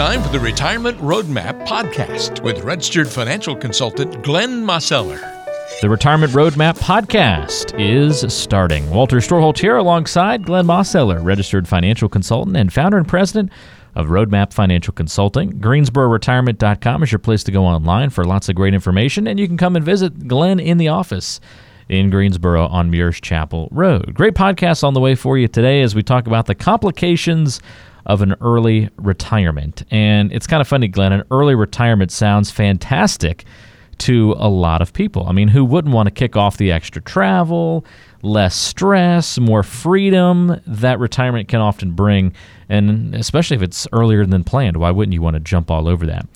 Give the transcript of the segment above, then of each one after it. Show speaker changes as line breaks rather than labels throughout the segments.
time for the Retirement Roadmap podcast with registered financial consultant Glenn Mosseller.
The Retirement Roadmap podcast is starting. Walter Storholt here alongside Glenn Mosseller, registered financial consultant and founder and president of Roadmap Financial Consulting. GreensboroRetirement.com is your place to go online for lots of great information, and you can come and visit Glenn in the office in Greensboro on Muirs Chapel Road. Great podcast on the way for you today as we talk about the complications of an early retirement. And it's kind of funny, Glenn, an early retirement sounds fantastic to a lot of people. I mean, who wouldn't want to kick off the extra travel, less stress, more freedom that retirement can often bring? And especially if it's earlier than planned, why wouldn't you want to jump all over that?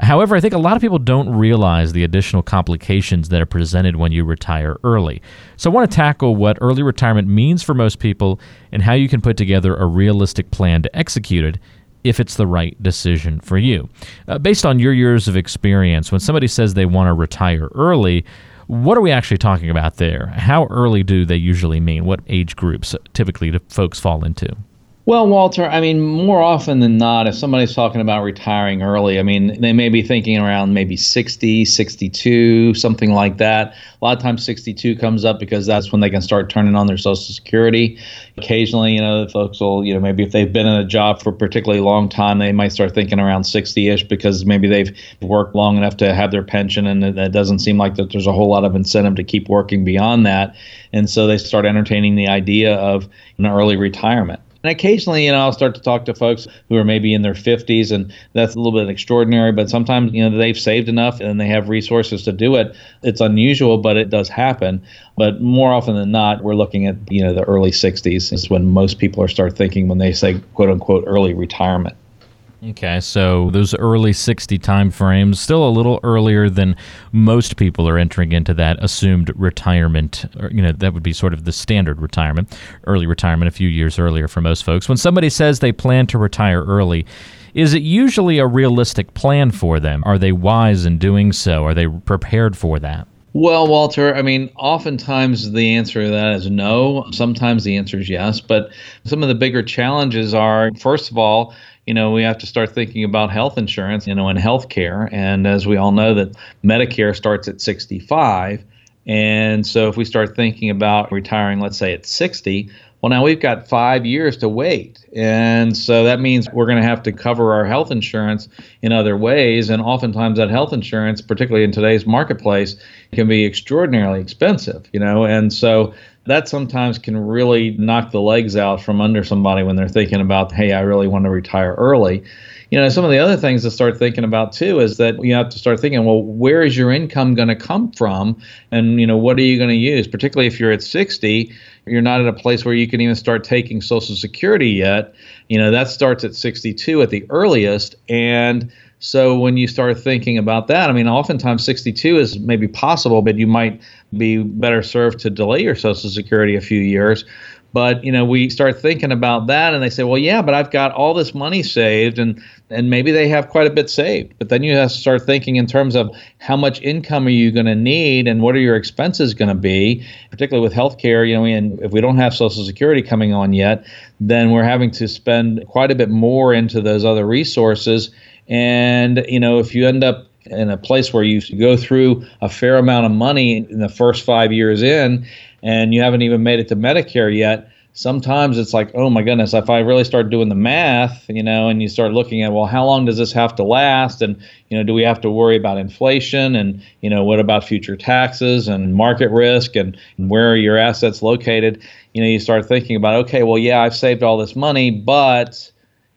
However, I think a lot of people don't realize the additional complications that are presented when you retire early. So I want to tackle what early retirement means for most people and how you can put together a realistic plan to execute it if it's the right decision for you. Uh, based on your years of experience, when somebody says they want to retire early, what are we actually talking about there? How early do they usually mean? What age groups typically do folks fall into?
Well, Walter, I mean, more often than not, if somebody's talking about retiring early, I mean, they may be thinking around maybe 60, 62, something like that. A lot of times 62 comes up because that's when they can start turning on their Social Security. Occasionally, you know, folks will, you know, maybe if they've been in a job for a particularly long time, they might start thinking around 60 ish because maybe they've worked long enough to have their pension and it doesn't seem like that there's a whole lot of incentive to keep working beyond that. And so they start entertaining the idea of an early retirement. And occasionally, you know, I'll start to talk to folks who are maybe in their 50s, and that's a little bit extraordinary. But sometimes, you know, they've saved enough and they have resources to do it. It's unusual, but it does happen. But more often than not, we're looking at, you know, the early 60s is when most people are start thinking when they say, quote unquote, early retirement.
Okay, so those early 60 time frames, still a little earlier than most people are entering into that assumed retirement. Or, you know, that would be sort of the standard retirement, early retirement a few years earlier for most folks. When somebody says they plan to retire early, is it usually a realistic plan for them? Are they wise in doing so? Are they prepared for that?
Well, Walter, I mean, oftentimes the answer to that is no. Sometimes the answer is yes. But some of the bigger challenges are, first of all, you know, we have to start thinking about health insurance, you know, and health care. And as we all know, that Medicare starts at 65. And so if we start thinking about retiring, let's say at 60, well, now we've got five years to wait. And so that means we're going to have to cover our health insurance in other ways. And oftentimes that health insurance, particularly in today's marketplace, can be extraordinarily expensive, you know. And so that sometimes can really knock the legs out from under somebody when they're thinking about, hey, I really want to retire early. You know, some of the other things to start thinking about too is that you have to start thinking, well, where is your income going to come from? And, you know, what are you going to use? Particularly if you're at 60, you're not at a place where you can even start taking Social Security yet. You know, that starts at 62 at the earliest. And so when you start thinking about that, I mean, oftentimes 62 is maybe possible, but you might be better served to delay your Social Security a few years. But you know, we start thinking about that, and they say, "Well, yeah, but I've got all this money saved, and and maybe they have quite a bit saved." But then you have to start thinking in terms of how much income are you going to need, and what are your expenses going to be, particularly with healthcare. You know, and if we don't have Social Security coming on yet, then we're having to spend quite a bit more into those other resources and, you know, if you end up in a place where you go through a fair amount of money in the first five years in and you haven't even made it to Medicare yet, sometimes it's like, oh my goodness, if I really start doing the math, you know, and you start looking at, well, how long does this have to last? And, you know, do we have to worry about inflation? And, you know, what about future taxes and market risk and where are your assets located? You know, you start thinking about, okay, well, yeah, I've saved all this money, but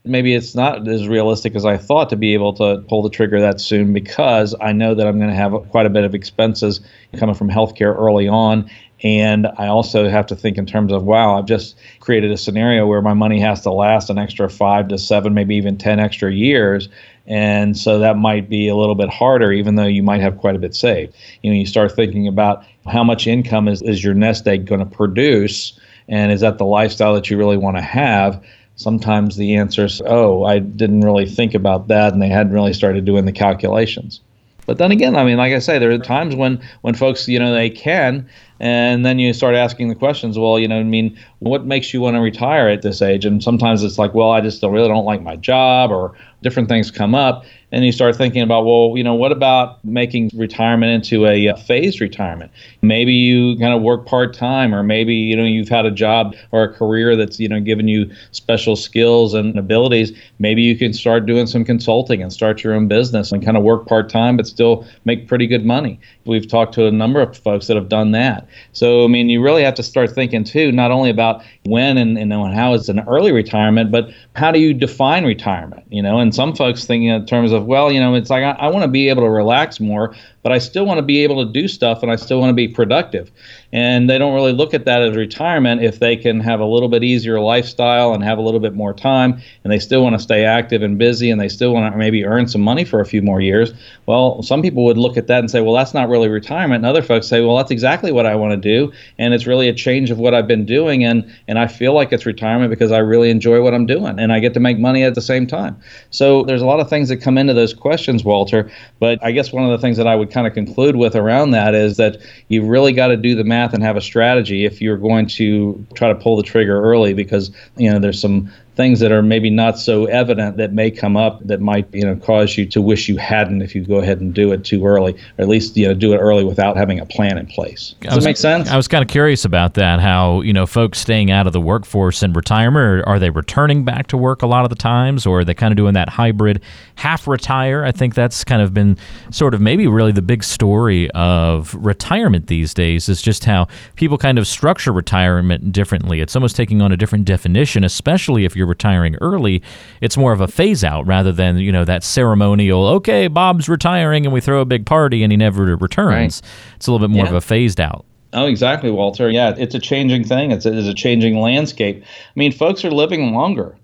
maybe it's not as realistic as I thought to be able to pull the trigger that soon because I know that I'm going to have quite a bit of expenses coming from healthcare early on. And I also have to think in terms of, wow, I've just created a scenario where my money has to last an extra five to seven, maybe even 10 extra years. And so that might be a little bit harder, even though you might have quite a bit saved. You know, you start thinking about how much income is, is your nest egg going to produce, and is that the lifestyle that you really want to have? Sometimes the answer is, oh, I didn't really think about that, and they hadn't really started doing the calculations. But then again, I mean, like I say, there are times when when folks, you know, they can, and then you start asking the questions. Well, you know, I mean, what makes you want to retire at this age? And sometimes it's like, well, I just don't, really don't like my job, or different things come up and you start thinking about well you know what about making retirement into a, a phased retirement maybe you kind of work part-time or maybe you know you've had a job or a career that's you know given you special skills and abilities maybe you can start doing some consulting and start your own business and kind of work part-time but still make pretty good money we've talked to a number of folks that have done that so i mean you really have to start thinking too not only about when and, and how is an early retirement but how do you define retirement you know and some folks think in terms of, well, you know, it's like I, I want to be able to relax more, but I still want to be able to do stuff and I still want to be productive. And they don't really look at that as retirement if they can have a little bit easier lifestyle and have a little bit more time and they still want to stay active and busy and they still want to maybe earn some money for a few more years. Well, some people would look at that and say, well, that's not really retirement. And other folks say, well, that's exactly what I want to do. And it's really a change of what I've been doing. And, and I feel like it's retirement because I really enjoy what I'm doing and I get to make money at the same time. So there's a lot of things that come into those questions, Walter. But I guess one of the things that I would kind of conclude with around that is that you really got to do the math and have a strategy if you're going to try to pull the trigger early because you know there's some things that are maybe not so evident that may come up that might you know cause you to wish you hadn't if you go ahead and do it too early or at least you know do it early without having a plan in place. Does
was,
that make sense?
I was kind of curious about that how you know folks staying out of the workforce in retirement are they returning back to work a lot of the times or are they kind of doing that hybrid half retire i think that's kind of been sort of maybe really the big story of retirement these days is just how people kind of structure retirement differently. It's almost taking on a different definition especially if you're you're retiring early, it's more of a phase out rather than, you know, that ceremonial, okay, Bob's retiring and we throw a big party and he never returns. Right. It's a little bit more yeah. of a phased out.
Oh, exactly, Walter. Yeah, it's a changing thing. It's a, it's a changing landscape. I mean, folks are living longer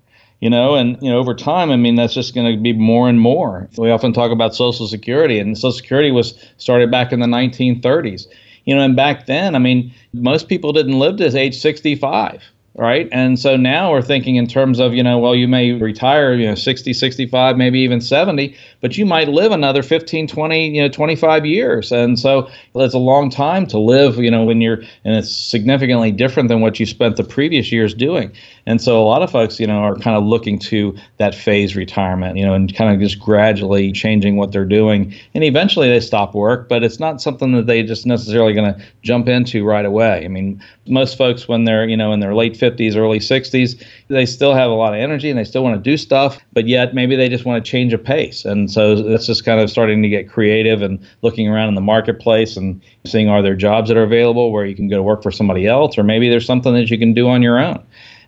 you know and you know over time i mean that's just going to be more and more we often talk about social security and social security was started back in the 1930s you know and back then i mean most people didn't live to age 65 right? And so now we're thinking in terms of you know well you may retire you know 60 65 maybe even 70 but you might live another 15 20 you know 25 years. And so that's a long time to live you know when you're and it's significantly different than what you spent the previous years doing. And so a lot of folks you know are kind of looking to that phase retirement you know and kind of just gradually changing what they're doing. And eventually they stop work but it's not something that they just necessarily going to jump into right away. I mean most folks when they're you know in their late 50s, early 60s, they still have a lot of energy and they still want to do stuff, but yet maybe they just want to change a pace. And so that's just kind of starting to get creative and looking around in the marketplace and seeing are there jobs that are available where you can go to work for somebody else, or maybe there's something that you can do on your own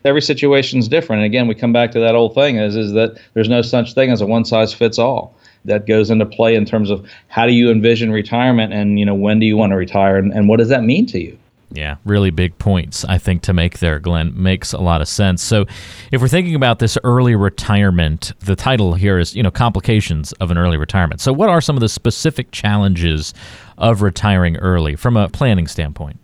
every situation is different. And again, we come back to that old thing is is that there's no such thing as a one size fits all. That goes into play in terms of how do you envision retirement and you know when do you want to retire and, and what does that mean to you?
Yeah, really big points, I think, to make there, Glenn. Makes a lot of sense. So, if we're thinking about this early retirement, the title here is, you know, complications of an early retirement. So, what are some of the specific challenges of retiring early from a planning standpoint?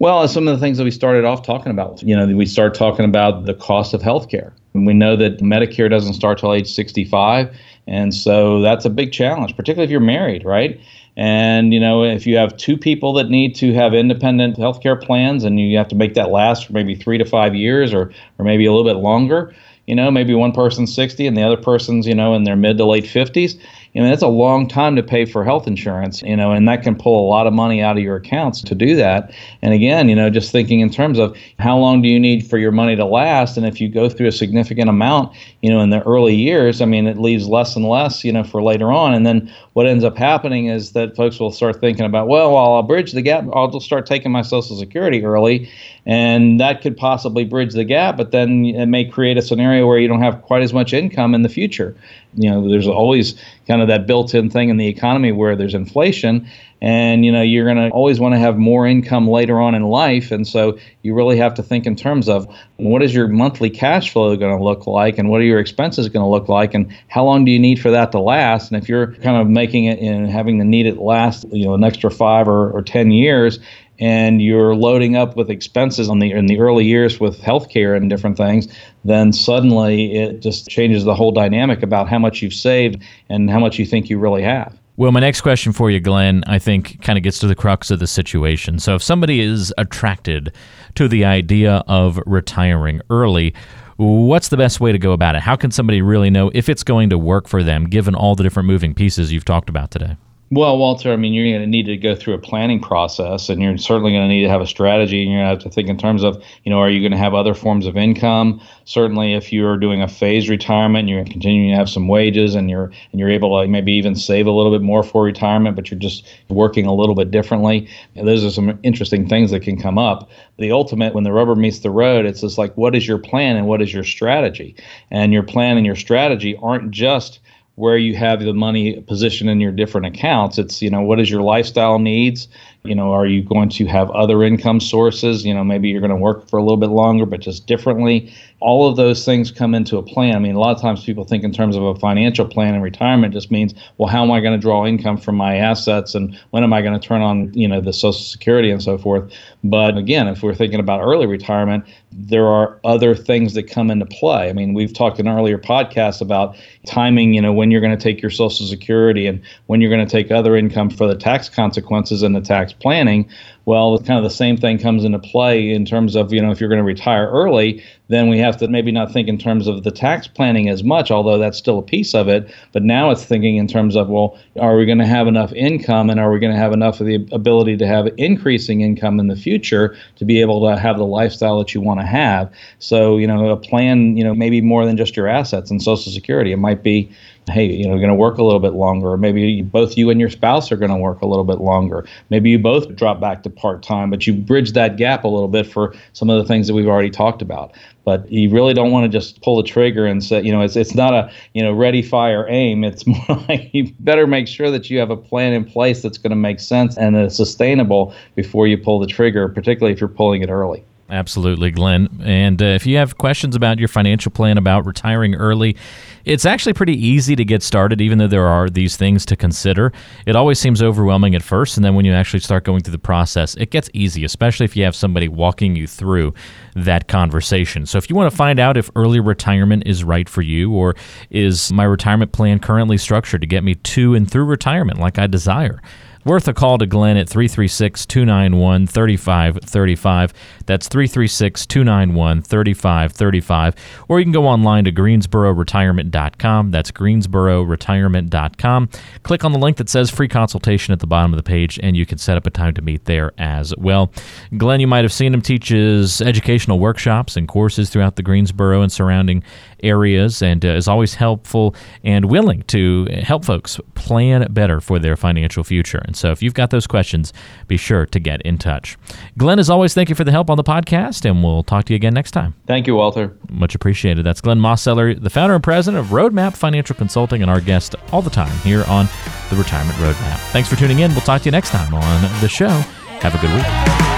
Well, some of the things that we started off talking about, you know, we start talking about the cost of health care. And we know that Medicare doesn't start till age 65. And so that's a big challenge, particularly if you're married, right? And you know, if you have two people that need to have independent healthcare plans, and you have to make that last for maybe three to five years, or or maybe a little bit longer, you know, maybe one person's 60 and the other person's you know in their mid to late 50s you mean, that's a long time to pay for health insurance, you know, and that can pull a lot of money out of your accounts to do that. And again, you know, just thinking in terms of how long do you need for your money to last? And if you go through a significant amount, you know, in the early years, I mean, it leaves less and less, you know, for later on. And then what ends up happening is that folks will start thinking about, well, I'll bridge the gap, I'll just start taking my Social Security early. And that could possibly bridge the gap, but then it may create a scenario where you don't have quite as much income in the future you know there's always kind of that built-in thing in the economy where there's inflation and you know you're going to always want to have more income later on in life and so you really have to think in terms of what is your monthly cash flow going to look like and what are your expenses going to look like and how long do you need for that to last? And if you're kind of making it and having the need it last you know an extra five or, or ten years and you're loading up with expenses on the in the early years with healthcare and different things, then suddenly it just changes the whole dynamic about how much you've saved and how much you think you really have.
Well, my next question for you, Glenn, I think kind of gets to the crux of the situation. So, if somebody is attracted to the idea of retiring early, what's the best way to go about it? How can somebody really know if it's going to work for them, given all the different moving pieces you've talked about today?
Well, Walter, I mean, you're going to need to go through a planning process, and you're certainly going to need to have a strategy. And you're going to have to think in terms of, you know, are you going to have other forms of income? Certainly, if you're doing a phased retirement, you're continuing to have some wages, and you're and you're able to maybe even save a little bit more for retirement, but you're just working a little bit differently. Those are some interesting things that can come up. The ultimate, when the rubber meets the road, it's just like, what is your plan and what is your strategy? And your plan and your strategy aren't just where you have the money positioned in your different accounts. It's, you know, what is your lifestyle needs? You know, are you going to have other income sources? You know, maybe you're going to work for a little bit longer, but just differently. All of those things come into a plan. I mean, a lot of times people think in terms of a financial plan and retirement just means, well, how am I going to draw income from my assets and when am I going to turn on, you know, the Social Security and so forth. But again, if we're thinking about early retirement, there are other things that come into play. I mean, we've talked in earlier podcasts about timing, you know, when you're going to take your Social Security and when you're going to take other income for the tax consequences and the tax planning. Well, kind of the same thing comes into play in terms of, you know, if you're going to retire early, then we have to maybe not think in terms of the tax planning as much, although that's still a piece of it. But now it's thinking in terms of, well, are we going to have enough income and are we going to have enough of the ability to have increasing income in the future to be able to have the lifestyle that you want to have? So, you know, a plan, you know, maybe more than just your assets and Social Security. It might be, hey, you know, you're going to work a little bit longer, or maybe both you and your spouse are going to work a little bit longer. Maybe you both drop back to part time, but you bridge that gap a little bit for some of the things that we've already talked about. But you really don't want to just pull the trigger and say, you know, it's it's not a you know ready, fire, aim. It's more like you better make sure that you have a plan in place that's going to make sense and is sustainable before you pull the trigger, particularly if you're pulling it early.
Absolutely, Glenn. And uh, if you have questions about your financial plan about retiring early, it's actually pretty easy to get started, even though there are these things to consider. It always seems overwhelming at first, and then when you actually start going through the process, it gets easy, especially if you have somebody walking you through that conversation. So if you want to find out if early retirement is right for you, or is my retirement plan currently structured to get me to and through retirement like I desire, worth a call to Glenn at 336 291 3535. That's 336 291 3535. Or you can go online to greensbororetirement.com. That's greensbororetirement.com. Click on the link that says free consultation at the bottom of the page, and you can set up a time to meet there as well. Glenn, you might have seen him teaches educational workshops and courses throughout the Greensboro and surrounding areas and uh, is always helpful and willing to help folks plan better for their financial future. And so if you've got those questions, be sure to get in touch. Glenn, as always, thank you for the help on the podcast, and we'll talk to you again next time.
Thank you, Walter.
Much appreciated. That's Glenn Mosseller, the founder and president of Roadmap Financial Consulting, and our guest all the time here on the Retirement Roadmap. Thanks for tuning in. We'll talk to you next time on the show. Have a good week.